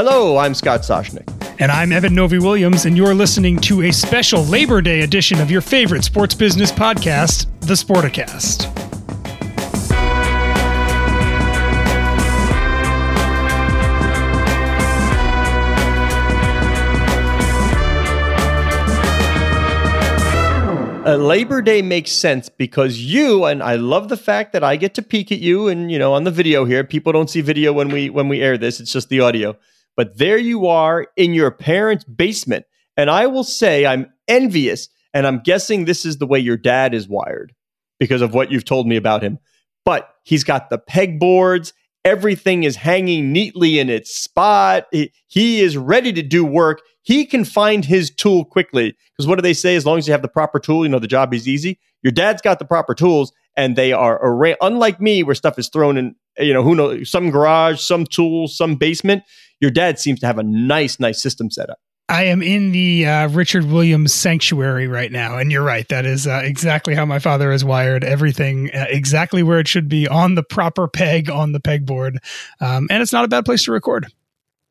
Hello, I'm Scott Soshnick. And I'm Eben Novy Williams, and you're listening to a special Labor Day edition of your favorite sports business podcast, The Sporticast. Uh, Labor Day makes sense because you and I love the fact that I get to peek at you and you know on the video here. People don't see video when we when we air this; it's just the audio. But there you are in your parents' basement, and I will say I'm envious, and I'm guessing this is the way your dad is wired because of what you've told me about him. But he's got the pegboards. Everything is hanging neatly in its spot. He, is ready to do work he can find his tool quickly. Because what do they say? As long as you have the proper tool, you know, the job is easy. Your dad's got the proper tools and they are array. Unlike me, where stuff is thrown in, you know, who knows, some garage, some tools, some basement. Your dad seems to have a nice, nice system set up. I am in the uh, Richard Williams sanctuary right now, and you're right. That is uh, exactly how my father is wired. Everything uh, exactly where it should be on the proper peg on the pegboard, um, and it's not a bad place to record.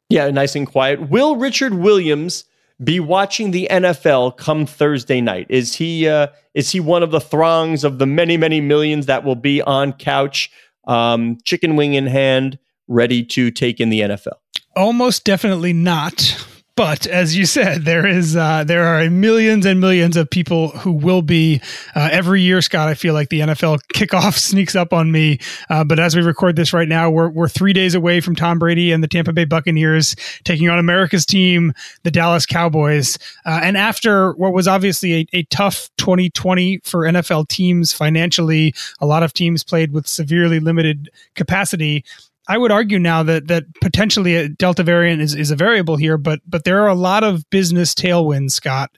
Yeah, nice and quiet. Will Richard Williams be watching the NFL come Thursday night? Is he uh, is he one of the throngs of the many many millions that will be on couch, um, chicken wing in hand, ready to take in the NFL? Almost definitely not. But as you said, there is uh, there are millions and millions of people who will be uh, every year. Scott, I feel like the NFL kickoff sneaks up on me. Uh, but as we record this right now, we're we're three days away from Tom Brady and the Tampa Bay Buccaneers taking on America's team, the Dallas Cowboys. Uh, and after what was obviously a, a tough 2020 for NFL teams financially, a lot of teams played with severely limited capacity. I would argue now that that potentially a Delta variant is, is a variable here, but but there are a lot of business tailwinds, Scott,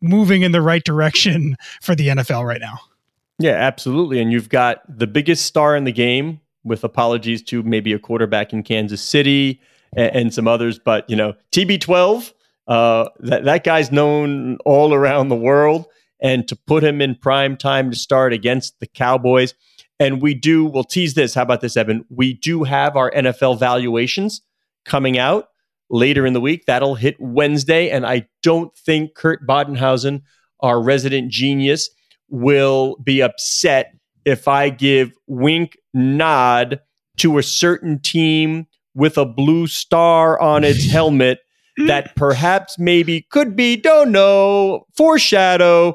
moving in the right direction for the NFL right now. Yeah, absolutely. And you've got the biggest star in the game, with apologies to maybe a quarterback in Kansas City and, and some others, but you know, TB12, uh, that that guy's known all around the world, and to put him in prime time to start against the Cowboys and we do, we'll tease this. How about this, Eben? We do have our NFL valuations coming out later in the week. That'll hit Wednesday. And I don't think Kurt Badenhausen, our resident genius, will be upset if I give wink nod to a certain team with a blue star on its helmet that perhaps maybe could be, don't know, foreshadow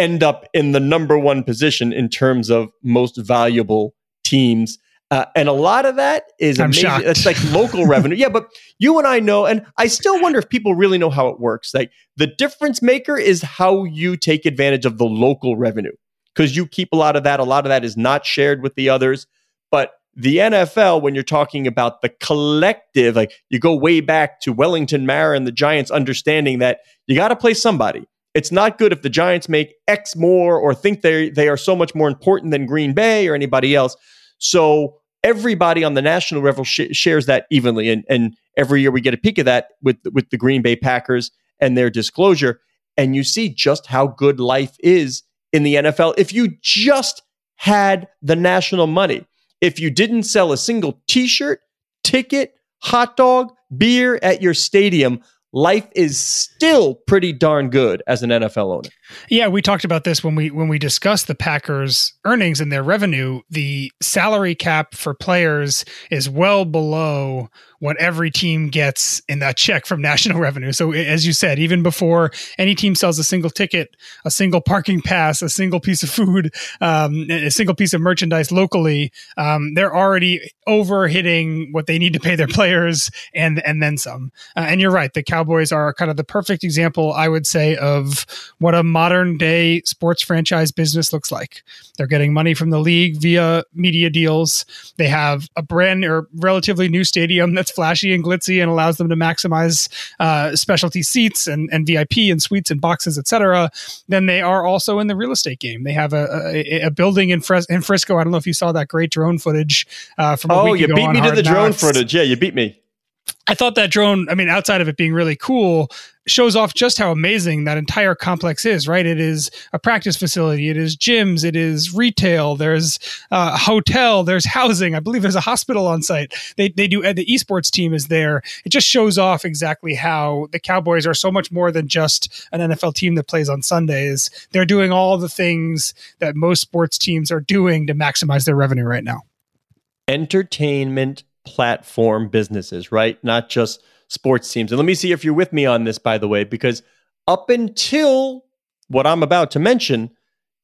end up in the number one position in terms of most valuable teams. Uh, and a lot of that is I'm amazing. shocked. It's like local revenue. Yeah, but you and I know, and I still wonder if people really know how it works. Like the difference maker is how you take advantage of the local revenue because you keep a lot of that. A lot of that is not shared with the others. But the NFL, when you're talking about the collective, like you go way back to Wellington Mara and the Giants understanding that you got to play somebody. It's not good if the Giants make X more or think they they are so much more important than Green Bay or anybody else. So everybody on the national level sh- shares that evenly, and and every year we get a peek of that with with the Green Bay Packers and their disclosure, and you see just how good life is in the NFL if you just had the national money. If you didn't sell a single T-shirt, ticket, hot dog, beer at your stadium, life is still pretty darn good as an NFL owner. Yeah, we talked about this when we when we discussed the Packers earnings and their revenue. The salary cap for players is well below what every team gets in that check from national revenue. So, as you said, even before any team sells a single ticket, a single parking pass, a single piece of food, um, a single piece of merchandise locally, um, they're already over hitting what they need to pay their players and and then some. Uh, and you're right, the Cowboys are kind of the perfect example, I would say, of what a modern day sports franchise business looks like. They're getting money from the league via media deals. They have a brand or relatively new stadium that's flashy and glitzy and allows them to maximize uh, specialty seats and, and VIP and suites and boxes, etc. Then they are also in the real estate game. They have a, a, a building in, Fres- in Frisco. I don't know if you saw that great drone footage uh, from. oh, you beat me to the drone footage. Yeah, you beat me. I thought that drone, I mean, outside of it being really cool, shows off just how amazing that entire complex is, right? It is a practice facility, it is gyms, it is retail, there's a hotel, there's housing. I believe there's a hospital on site. They, they do, the esports team is there. It just shows off exactly how the Cowboys are so much more than just an NFL team that plays on Sundays. They're doing all the things that most sports teams are doing to maximize their revenue right now. Entertainment platform businesses, right? Not just sports teams. And let me see if you're with me on this, by the way, because up until what I'm about to mention,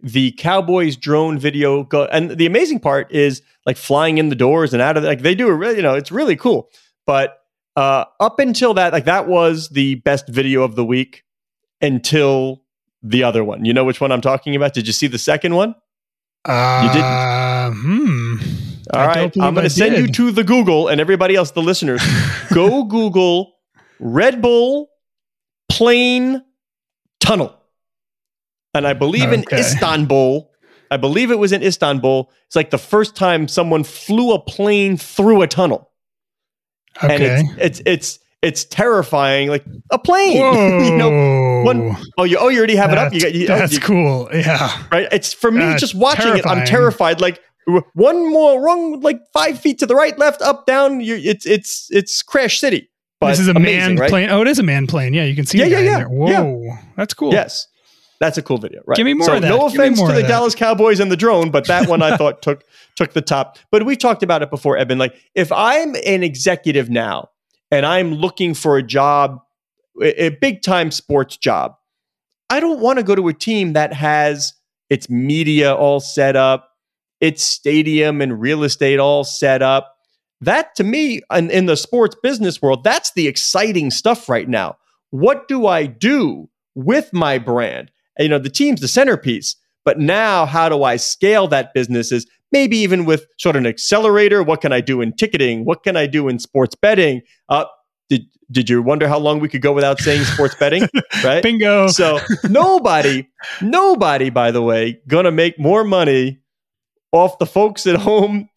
the Cowboys drone video go, and the amazing part is like flying in the doors and out of like they do it really, you know, it's really cool. But uh, up until that, like that was the best video of the week until the other one. You know which one I'm talking about? Did you see the second one? Uh, you didn't. Hmm. All right, I'm going to send you to the Google and everybody else, the listeners, go Google Red Bull plane tunnel. And I believe okay. in Istanbul, I believe it was in Istanbul. It's like the first time someone flew a plane through a tunnel. Okay. And it's it's it's it's terrifying, like a plane. you know, one oh you oh you already have that's, it up. You, you, oh, that's you, cool. Yeah, right. It's for me just watching terrifying. it. I'm terrified. Like one more wrong like five feet to the right left up down you it's it's it's crash city. But this is a amazing, right? plane oh it is a man plane yeah you can see yeah yeah yeah. whoa yeah. that's cool. Yes. That's a cool video right. Give me more so of that. no offense to the dallas cowboys and the drone but that one i thought took took the top. But we talked about it before eben like if i'm an executive now and i'm looking for a job a big time sports job i don't want to go to a team that has its media all set up its stadium and real estate all set up. That to me, in, in the sports business world, that's the exciting stuff right now. What do I do with my brand? You know, the team's the centerpiece, but now how do I scale that business? Is maybe even with sort of an accelerator. What can I do in ticketing? What can I do in sports betting? Uh, did did you wonder how long we could go without saying sports betting? Right? Bingo. So nobody, nobody, by the way, gonna make more money off the folks at home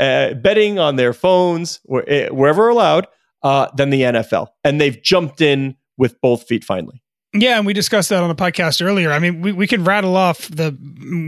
uh, betting on their phones eh, wherever allowed uh, than the NFL. And they've jumped in with both feet finally. Yeah, and we discussed that on the podcast earlier. I mean, we, we can rattle off the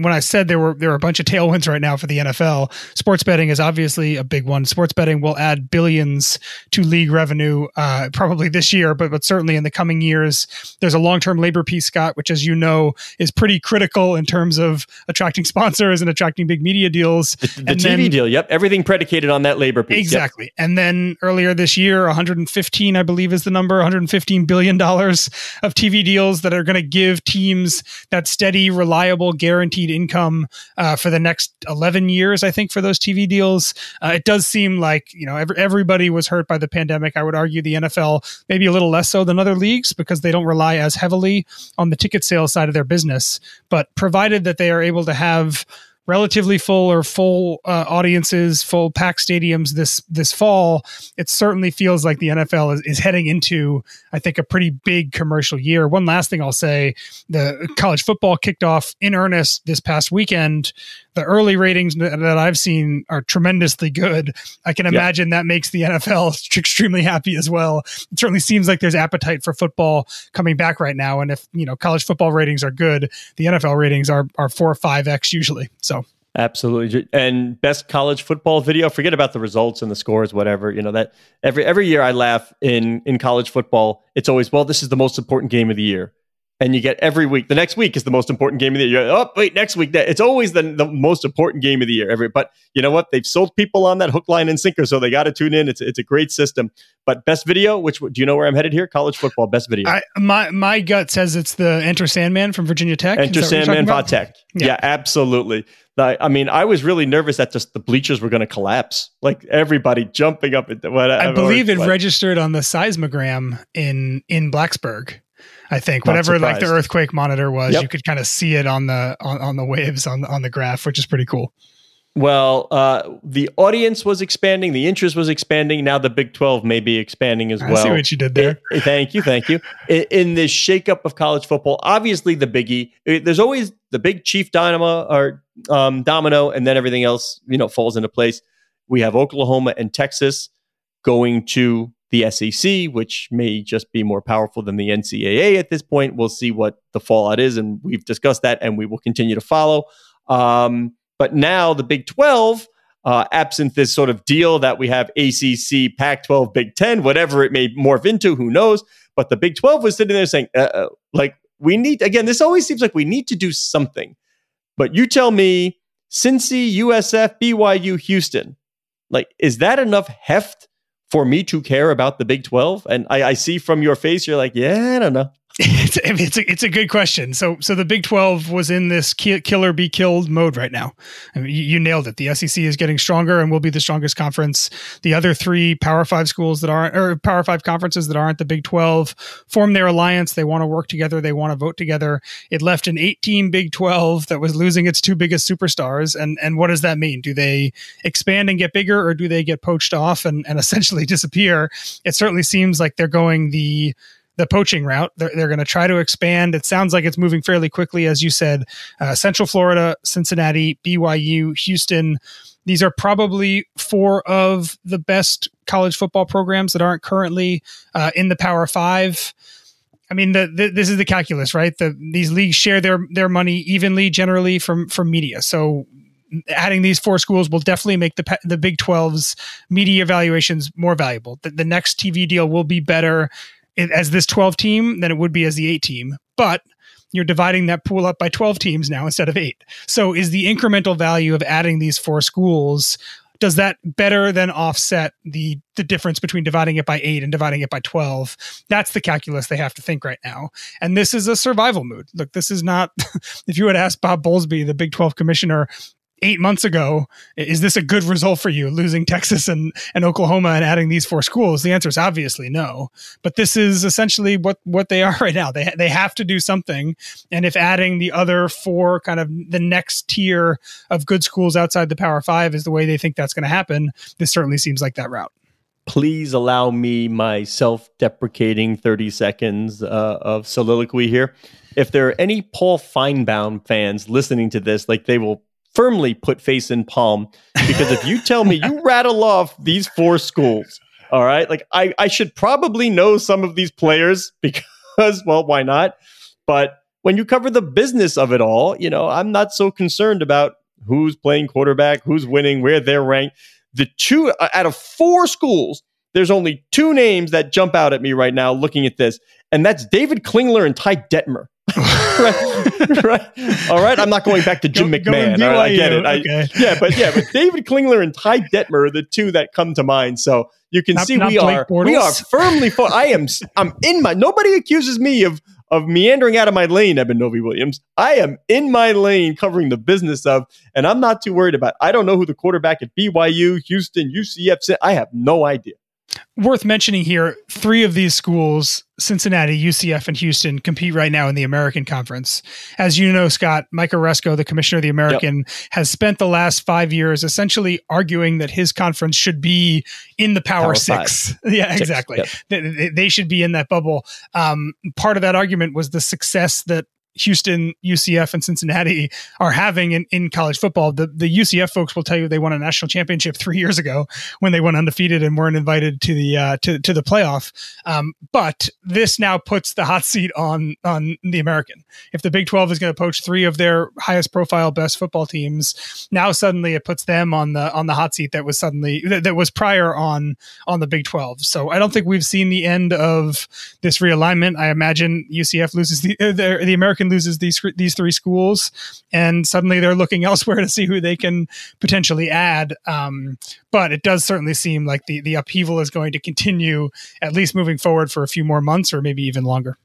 when I said there were there were a bunch of tailwinds right now for the NFL. Sports betting is obviously a big one. Sports betting will add billions to league revenue, uh, probably this year, but but certainly in the coming years. There's a long term labor piece, Scott, which, as you know, is pretty critical in terms of attracting sponsors and attracting big media deals. The, the TV then, deal, yep, everything predicated on that labor piece. Exactly. Yep. And then earlier this year, 115, I believe, is the number, 115 billion dollars of TV deals that are going to give teams that steady, reliable, guaranteed income uh, for the next 11 years, I think, for those TV deals. Uh, it does seem like, you know, every, everybody was hurt by the pandemic. I would argue the NFL maybe a little less so than other leagues because they don't rely as heavily on the ticket sales side of their business. But provided that they are able to have relatively full or full uh, audiences, full pack stadiums this this fall, it certainly feels like the NFL is, is heading into, I think, a pretty big commercial year. One last thing I'll say: the college football kicked off in earnest this past weekend. The early ratings that I've seen are tremendously good. I can imagine yeah. that makes the NFL extremely happy as well. It certainly seems like there's appetite for football coming back right now, and if you know college football ratings are good, the NFL ratings are are four or five x usually. So Absolutely. And best college football video, forget about the results and the scores, whatever. You know, that every every year I laugh in in college football, it's always, well, this is the most important game of the year. And you get every week. The next week is the most important game of the year. Oh, wait, next week. It's always the, the most important game of the year. Every, but you know what? They've sold people on that hook, line, and sinker, so they got to tune in. It's it's a great system. But best video, which do you know where I'm headed here? College football best video. I, my my gut says it's the Enter Sandman from Virginia Tech. Enter Sandman Tech. Yeah. yeah, absolutely. I mean, I was really nervous that just the bleachers were going to collapse. Like everybody jumping up. At whatever. I believe it registered on the seismogram in in Blacksburg. I think Not whatever surprised. like the earthquake monitor was, yep. you could kind of see it on the on, on the waves on on the graph, which is pretty cool. Well, uh, the audience was expanding, the interest was expanding. Now the Big Twelve may be expanding as I well. See what you did there. It, thank you, thank you. In, in this shakeup of college football, obviously the biggie. It, there's always the big chief dynamo or um, domino, and then everything else, you know, falls into place. We have Oklahoma and Texas going to the SEC, which may just be more powerful than the NCAA at this point. We'll see what the fallout is, and we've discussed that, and we will continue to follow. Um, but now the Big 12, uh, absent this sort of deal that we have ACC, Pac 12, Big 10, whatever it may morph into, who knows? But the Big 12 was sitting there saying, uh, like, we need, again, this always seems like we need to do something. But you tell me, Cincy, USF, BYU, Houston, like, is that enough heft for me to care about the Big 12? And I, I see from your face, you're like, yeah, I don't know. It's, it's, a, it's a good question. So so the Big Twelve was in this killer be killed mode right now. I mean, you, you, nailed it. The SEC is getting stronger and will be the strongest conference. The other three Power Five schools that aren't or Power Five conferences that aren't the Big Twelve form their alliance. They want to work together. They want to vote together. It left an 18 Big Twelve that was losing its two biggest superstars. And and what does that mean? Do they expand and get bigger, or do they get poached off and and essentially disappear? It certainly seems like they're going the the poaching route. They're, they're going to try to expand. It sounds like it's moving fairly quickly, as you said. Uh, Central Florida, Cincinnati, BYU, Houston. These are probably four of the best college football programs that aren't currently uh, in the Power Five. I mean, the, the, this is the calculus, right? The, these leagues share their their money evenly, generally from from media. So adding these four schools will definitely make the the Big 12's media evaluations more valuable. The, the next TV deal will be better as this 12 team than it would be as the 8 team. But you're dividing that pool up by 12 teams now instead of 8. So is the incremental value of adding these four schools does that better than offset the the difference between dividing it by 8 and dividing it by 12 that's the calculus they have to think right now and this is a survival mood look this is not if you had asked bob bowlesby the big 12 commissioner eight months ago, is this a good result for you, losing Texas and, and Oklahoma and adding these four schools? The answer is obviously no. But this is essentially what, what they are right now. They, they have to do something. And if adding the other four, kind of the next tier of good schools outside the Power Five, is the way they think that's going to happen, this certainly seems like that route. Please allow me my self deprecating 30 seconds uh, of soliloquy here. If there are any Paul Finebaum fans listening to this, like they will firmly put face in palm because if you tell me you rattle off these four schools, all right, like I, I should probably know some of these players because, well, why not? But when you cover the business of it all, you know, I'm not so concerned about who's playing quarterback, who's winning, where they're ranked. The two uh, out of four schools, there's only two names that jump out at me right now looking at this, and that's David Klingler and Ty Detmer. right, right. All right. I'm not going back to Jim go, McMahon. Go right, I get it. I, okay. Yeah, but yeah, but David Klingler and Ty Detmer are the two that come to mind. So you can not, see not we Blake are Bortles. we are firmly. Fo- I am. I'm in my. Nobody accuses me of of meandering out of my lane, Eben Novy-Williams. I am in my lane covering the business of, and I'm not too worried about. I don't know who the quarterback at BYU, Houston, UCF. I have no idea. Worth mentioning here, three of these schools, Cincinnati, UCF, and Houston, compete right now in the American Conference. As you know, Scott, Mike Aresco, the commissioner of the American, yep. has spent the last five years essentially arguing that his conference should be in the Power, Power Six. yeah, Six. exactly. Yep. They, they, should be in that bubble. Um, part of that argument was the success that Houston, UCF, and Cincinnati are having in, in college football. The the UCF folks will tell you they won a national championship three years ago when they went undefeated and weren't invited to the uh, to to the playoff. Um, but this now puts the hot seat on on the American. If the Big Twelve is going to poach three of their highest profile best football teams, now suddenly it puts them on the on the hot seat that was suddenly that, that was prior on on the Big Twelve. So I don't think we've seen the end of this realignment. I imagine UCF loses the uh, the, the American loses these these three schools, and suddenly they're looking elsewhere to see who they can potentially add. Um, but it does certainly seem like the the upheaval is going to continue at least moving forward for a few more months or maybe even longer.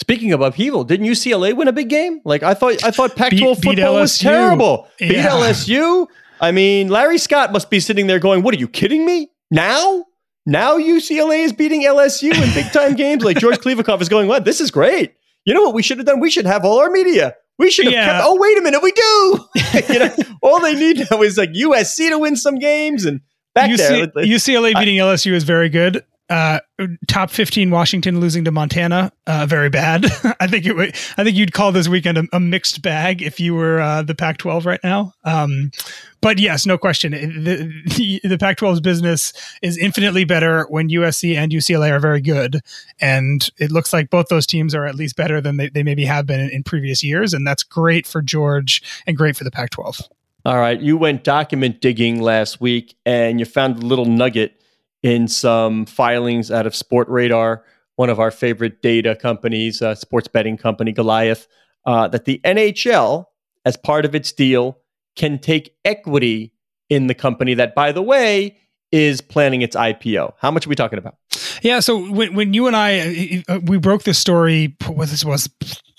Speaking of upheaval, didn't UCLA win a big game? Like I thought, I thought Pac-12 beat, football beat was terrible. Yeah. Beat LSU. I mean, Larry Scott must be sitting there going, "What are you kidding me? Now, now UCLA is beating LSU in big time games." Like George Kliavkoff is going, "What? This is great. You know what we should have done? We should have all our media. We should have yeah. kept. Oh, wait a minute, we do. you know, all they need now is like USC to win some games and back UC, there. UCLA beating I, LSU is very good. Uh, top 15 Washington losing to Montana, uh, very bad. I think it would, I think you'd call this weekend a, a mixed bag if you were uh, the Pac 12 right now. Um, but yes, no question. The, the, the Pac 12's business is infinitely better when USC and UCLA are very good. And it looks like both those teams are at least better than they, they maybe have been in, in previous years. And that's great for George and great for the Pac 12. All right. You went document digging last week and you found a little nugget in some filings out of Sportradar, one of our favorite data companies, uh, sports betting company, Goliath, uh, that the NHL, as part of its deal, can take equity in the company that, by the way, is planning its IPO. How much are we talking about? Yeah, so when, when you and I uh, we broke this story, what this was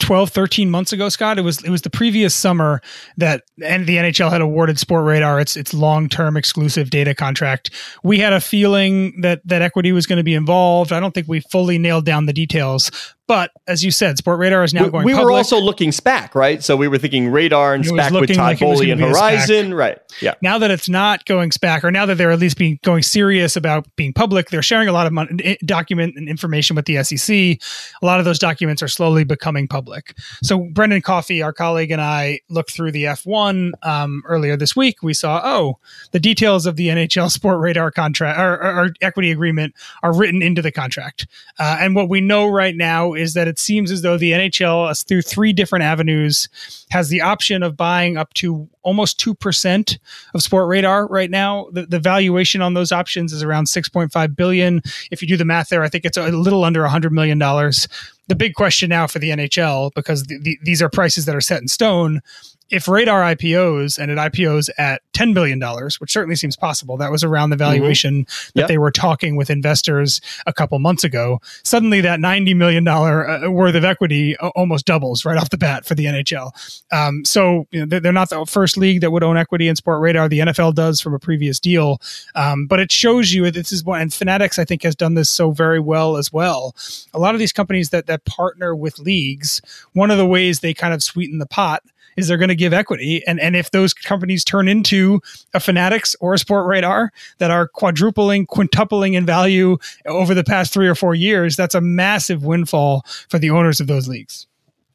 12, 13 months ago, Scott. It was it was the previous summer that and the NHL had awarded Sportradar its its long term exclusive data contract. We had a feeling that that equity was going to be involved. I don't think we fully nailed down the details, but as you said, Sportradar is now we, going. We public. were also looking SPAC, right? So we were thinking Radar and SPAC with Todd like and Horizon, right? Yeah. Now that it's not going SPAC, or now that they're at least being going serious about being public, they're sharing a lot of money, document and information with the SEC. A lot of those documents are slowly becoming public. So Brendan Coffey, our colleague, and I looked through the F1 um, earlier this week. We saw, oh, the details of the NHL Sportradar contract or, or, or equity agreement are written into the contract. Uh, and what we know right now is that it seems as though the NHL, uh, through three different avenues, has the option of buying up to almost 2% of Sportradar right now. The, the valuation on those options is around 6.5 billion. If you do the math there, I think it's a little under 100 million dollars. The big question now for the NHL because the, the, these are prices that are set in stone if Radar IPOs and it IPOs at $10 billion, which certainly seems possible, that was around the mm-hmm. valuation mm-hmm. that yep. they were talking with investors a couple months ago. Suddenly, that $90 million uh, worth of equity almost doubles right off the bat for the NHL. Um, so you know, they're not the first league that would own equity in Sportradar. The NFL does from a previous deal. Um, but it shows you this is one, and Fanatics, I think, has done this so very well as well. A lot of these companies that, that partner with leagues, one of the ways they kind of sweeten the pot is they're going to give equity. And, and if those companies turn into a Fanatics or a Sportradar that are quadrupling, quintupling in value over the past three or four years, that's a massive windfall for the owners of those leagues.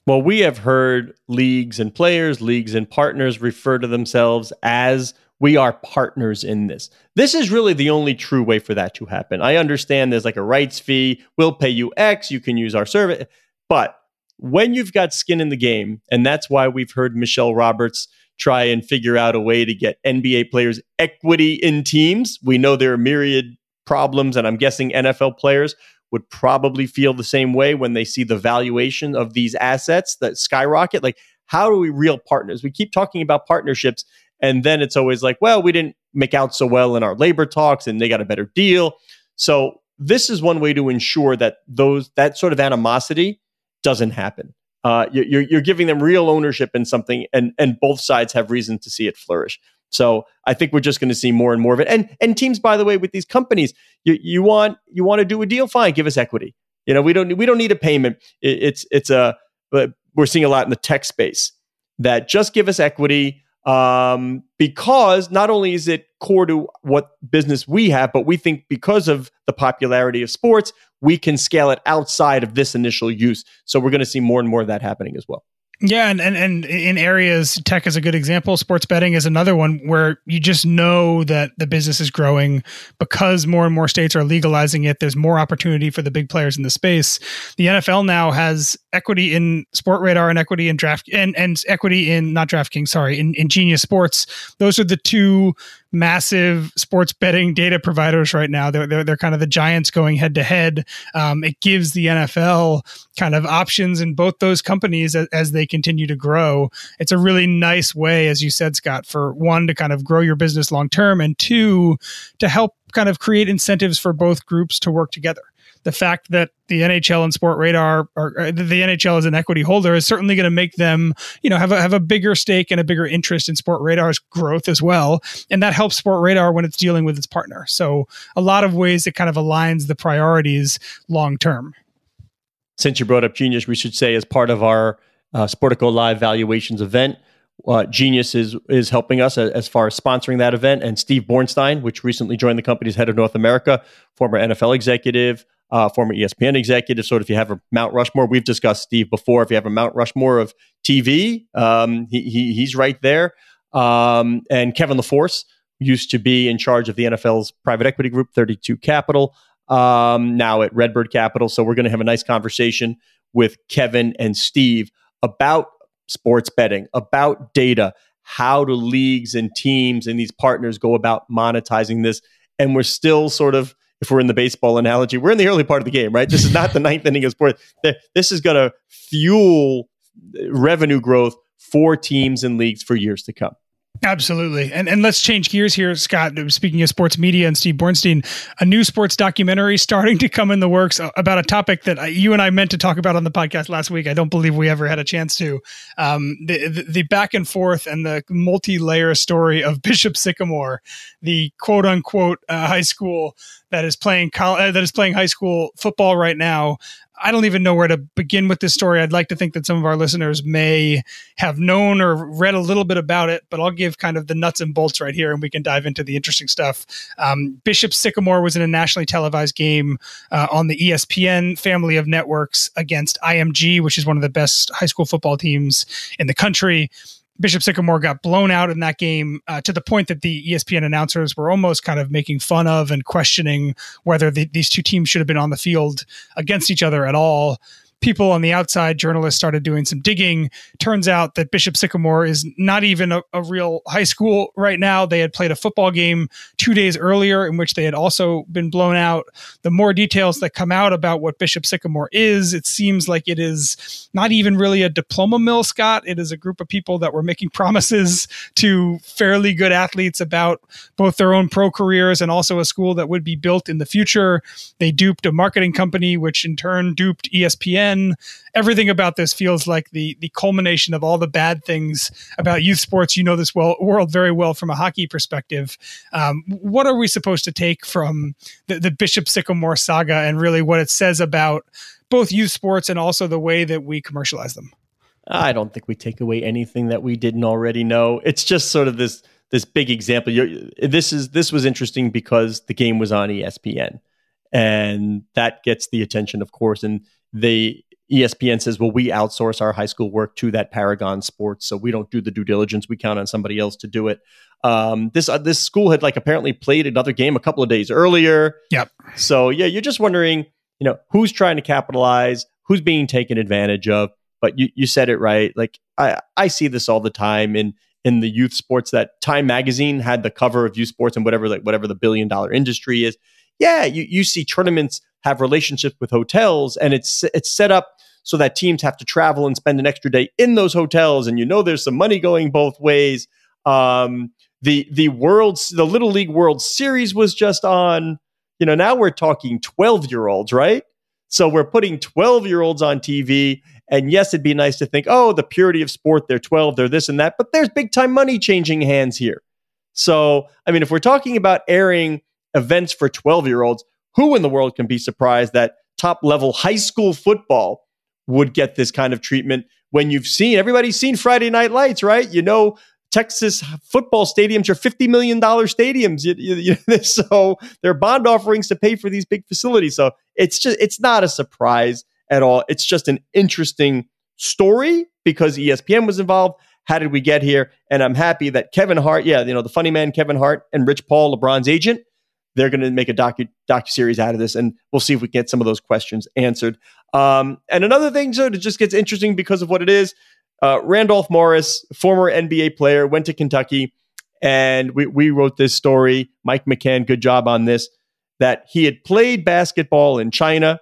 Well, we have heard leagues and players, leagues and partners refer to themselves as we are partners in this. This is really the only true way for that to happen. I understand there's like a rights fee. We'll pay you X. You can use our service. But when you've got skin in the game, and that's why we've heard Michelle Roberts try and figure out a way to get NBA players equity in teams. We know there are myriad problems, and I'm guessing NFL players would probably feel the same way when they see the valuation of these assets that skyrocket. Like, how are we real partners? We keep talking about partnerships, and then it's always like, well, we didn't make out so well in our labor talks, and they got a better deal. So this is one way to ensure that those that sort of animosity doesn't happen. Uh, you're, you're giving them real ownership in something, and and both sides have reason to see it flourish. So I think we're just going to see more and more of it. And and teams, by the way, with these companies, you, you want you want to do a deal, fine, give us equity. You know, we don't we don't need a payment. It, it's it's a we're seeing a lot in the tech space that just give us equity um, because not only is it core to what business we have, but we think because of the popularity of sports, we can scale it outside of this initial use. So we're going to see more and more of that happening as well. Yeah, and, and and in areas, tech is a good example. Sports betting is another one where you just know that the business is growing because more and more states are legalizing it. There's more opportunity for the big players in the space. The NFL now has equity in Sportradar and equity in Draft and and equity in not DraftKings, sorry, in, in Genius Sports. Those are the two massive sports betting data providers right now. They're, they're, they're kind of the giants going head to head. Um, it gives the NFL kind of options in both those companies as, as, they continue to grow. It's a really nice way, as you said, Scott, for one, to kind of grow your business long term, and two, to help kind of create incentives for both groups to work together the fact that the NHL and Sportradar or uh, the NHL as an equity holder is certainly going to make them, you know, have a have a bigger stake and a bigger interest in Sportradar's growth as well, and that helps Sportradar when it's dealing with its partner. So a lot of ways it kind of aligns the priorities long term. Since you brought up Genius, we should say as part of our uh, Sportico Live valuations event. Uh, Genius is is helping us as, far as sponsoring that event, and Steve Bornstein, which recently joined the company's head of North America, former NFL executive, uh, former ESPN executive. So if you have a Mount Rushmore, we've discussed Steve before. If you have a Mount Rushmore of TV, um, he, he, he's right there. Um, and Kevin LaForce used to be in charge of the NFL's private equity group, 32 Capital, um, now at Redbird Capital. So we're going to have a nice conversation with Kevin and Steve about sports betting, about data, how do leagues and teams and these partners go about monetizing this. And we're still sort of if we're in the baseball analogy, we're in the early part of the game, right? This is not the ninth inning of sports. This is going to fuel revenue growth for teams and leagues for years to come. Absolutely. And and let's change gears here, Scott. Speaking of sports media and Steve Bornstein, a new sports documentary starting to come in the works about a topic that you and I meant to talk about on the podcast last week. I don't believe we ever had a chance to. Um, the, the, the back and forth and the multi-layer story of Bishop Sycamore, the quote unquote uh, high school that is playing uh, that is playing high school football right now. I don't even know where to begin with this story. I'd like to think that some of our listeners may have known or read a little bit about it, but I'll give kind of the nuts and bolts right here and we can dive into the interesting stuff. Um, Bishop Sycamore was in a nationally televised game uh, on the ESPN family of networks against IMG, which is one of the best high school football teams in the country. Bishop Sycamore got blown out in that game uh, to the point that the ESPN announcers were almost kind of making fun of and questioning whether the, these two teams should have been on the field against each other at all people on the outside, journalists started doing some digging. Turns out that Bishop Sycamore is not even a, a, real high school right now. They had played a football game two days earlier in which they had also been blown out. The more details that come out about what Bishop Sycamore is, it seems like it is not even really a diploma mill, Scott. It is a group of people that were making promises to fairly good athletes about both their own pro careers and also a school that would be built in the future. They duped a marketing company, which in turn duped ESPN again, everything about this feels like the the culmination of all the bad things about youth sports. You know this well, world very well from a hockey perspective. Um, what are we supposed to take from the, the Bishop Sycamore saga and really what it says about both youth sports and also the way that we commercialize them? I don't think we take away anything that we didn't already know. It's just sort of this this big example. You're, this is this was interesting because the game was on ESPN, and that gets the attention, of course. And they ESPN says, well, we outsource our high school work to that Paragon Sports, so we don't do the due diligence. We count on somebody else to do it. Um, this uh, this school had like apparently played another game a couple of days earlier. Yep. So yeah, you're just wondering, you know, who's trying to capitalize, who's being taken advantage of. But you you said it right. Like I I see this all the time in in the youth sports. That Time Magazine had the cover of youth sports and whatever like whatever the billion dollar industry is. Yeah, you you see tournaments have relationships with hotels and it's it's set up so that teams have to travel and spend an extra day in those hotels and you know there's some money going both ways. Um, the the world the little league world series was just on you know now we're talking 12 year olds right? So we're putting 12 year olds on tv and yes it'd be nice to think oh the purity of sport they're 12 they're this and that but there's big time money changing hands here. So i mean if we're talking about airing events for 12 year olds who in the world can be surprised that top level high school football would get this kind of treatment when you've seen everybody's seen Friday Night Lights, right? You know, Texas football stadiums are $50 million stadiums. You, you, you, so there are bond offerings to pay for these big facilities. So it's just, it's not a surprise at all. It's just an interesting story because ESPN was involved. How did we get here? And I'm happy that Kevin Hart, yeah, you know, the funny man Kevin Hart and Rich Paul, LeBron's agent, they're going to make a docu series out of this, and we'll see if we can get some of those questions answered. Um, and another thing, so it just gets interesting because of what it is. Uh, Randolph Morris, former NBA player, went to Kentucky, and we we wrote this story. Mike McCann, good job on this. That he had played basketball in China.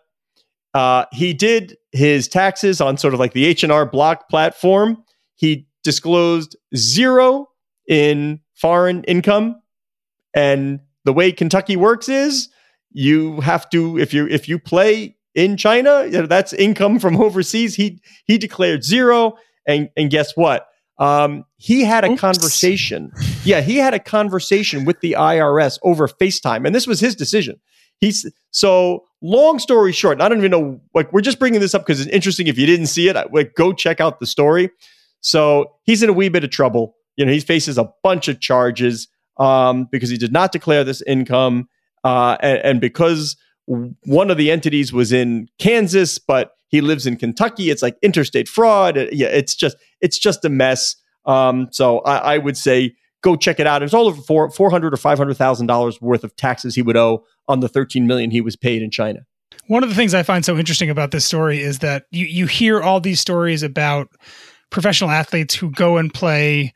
Uh, he did his taxes on sort of like the H and R Block platform. He disclosed zero in foreign income, and the way Kentucky works is you have to if you if you play in China, you know, that's income from overseas. He he declared zero, and and guess what? Um, he had a Oops. conversation. Yeah, he had a conversation with the IRS over FaceTime, and this was his decision. He's so long story short. I don't even know. Like we're just bringing this up because it's interesting. If you didn't see it, like go check out the story. So he's in a wee bit of trouble. You know, he faces a bunch of charges um, because he did not declare this income, uh, and, and because one of the entities was in Kansas, but he lives in Kentucky. It's like interstate fraud. Yeah, it's just it's just a mess. Um, so I, I, would say go check it out. It's all over four four hundred or five hundred thousand dollars worth of taxes he would owe on the thirteen million he was paid in China. One of the things I find so interesting about this story is that you you hear all these stories about professional athletes who go and play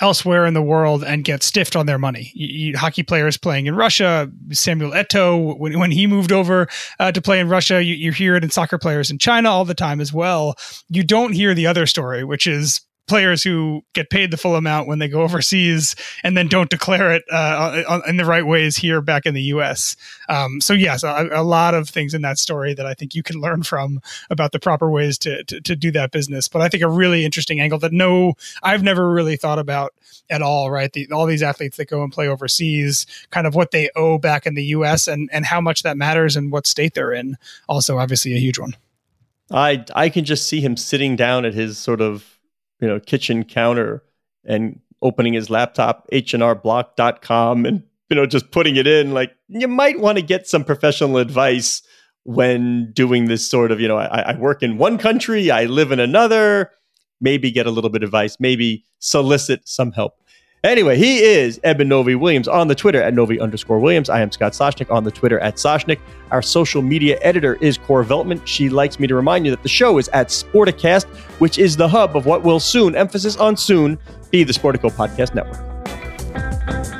elsewhere in the world and get stiffed on their money. You, you, hockey players playing in Russia, Samuel Eto'o, when, when he moved over uh, to play in Russia, you, you hear it in soccer players in China all the time as well. You don't hear the other story, which is players who get paid the full amount when they go overseas and then don't declare it uh, in the right ways here back in the U.S. Um, so yes, a, a, lot of things in that story that I think you can learn from about the proper ways to, to, to do that business. But I think a really interesting angle that no, I've never really thought about at all. Right, the, all these athletes that go and play overseas, kind of what they owe back in the U.S. and and how much that matters and what state they're in. Also, obviously, a huge one. I I can just see him sitting down at his sort of you know kitchen counter and opening his laptop hnrblock.com and you know just putting it in like you might want to get some professional advice when doing this sort of you know I, I work in one country i live in another. Maybe get a little bit of advice maybe solicit some help Anyway, he is Eben Novy Williams on the Twitter at Novy underscore Williams. I am Scott Soshnick on the Twitter at Soshnick. Our social media editor is Cora Veltman. She likes me to remind you that the show is at Sporticast, which is the hub of what will soon, emphasis on soon, be the Sportico Podcast Network.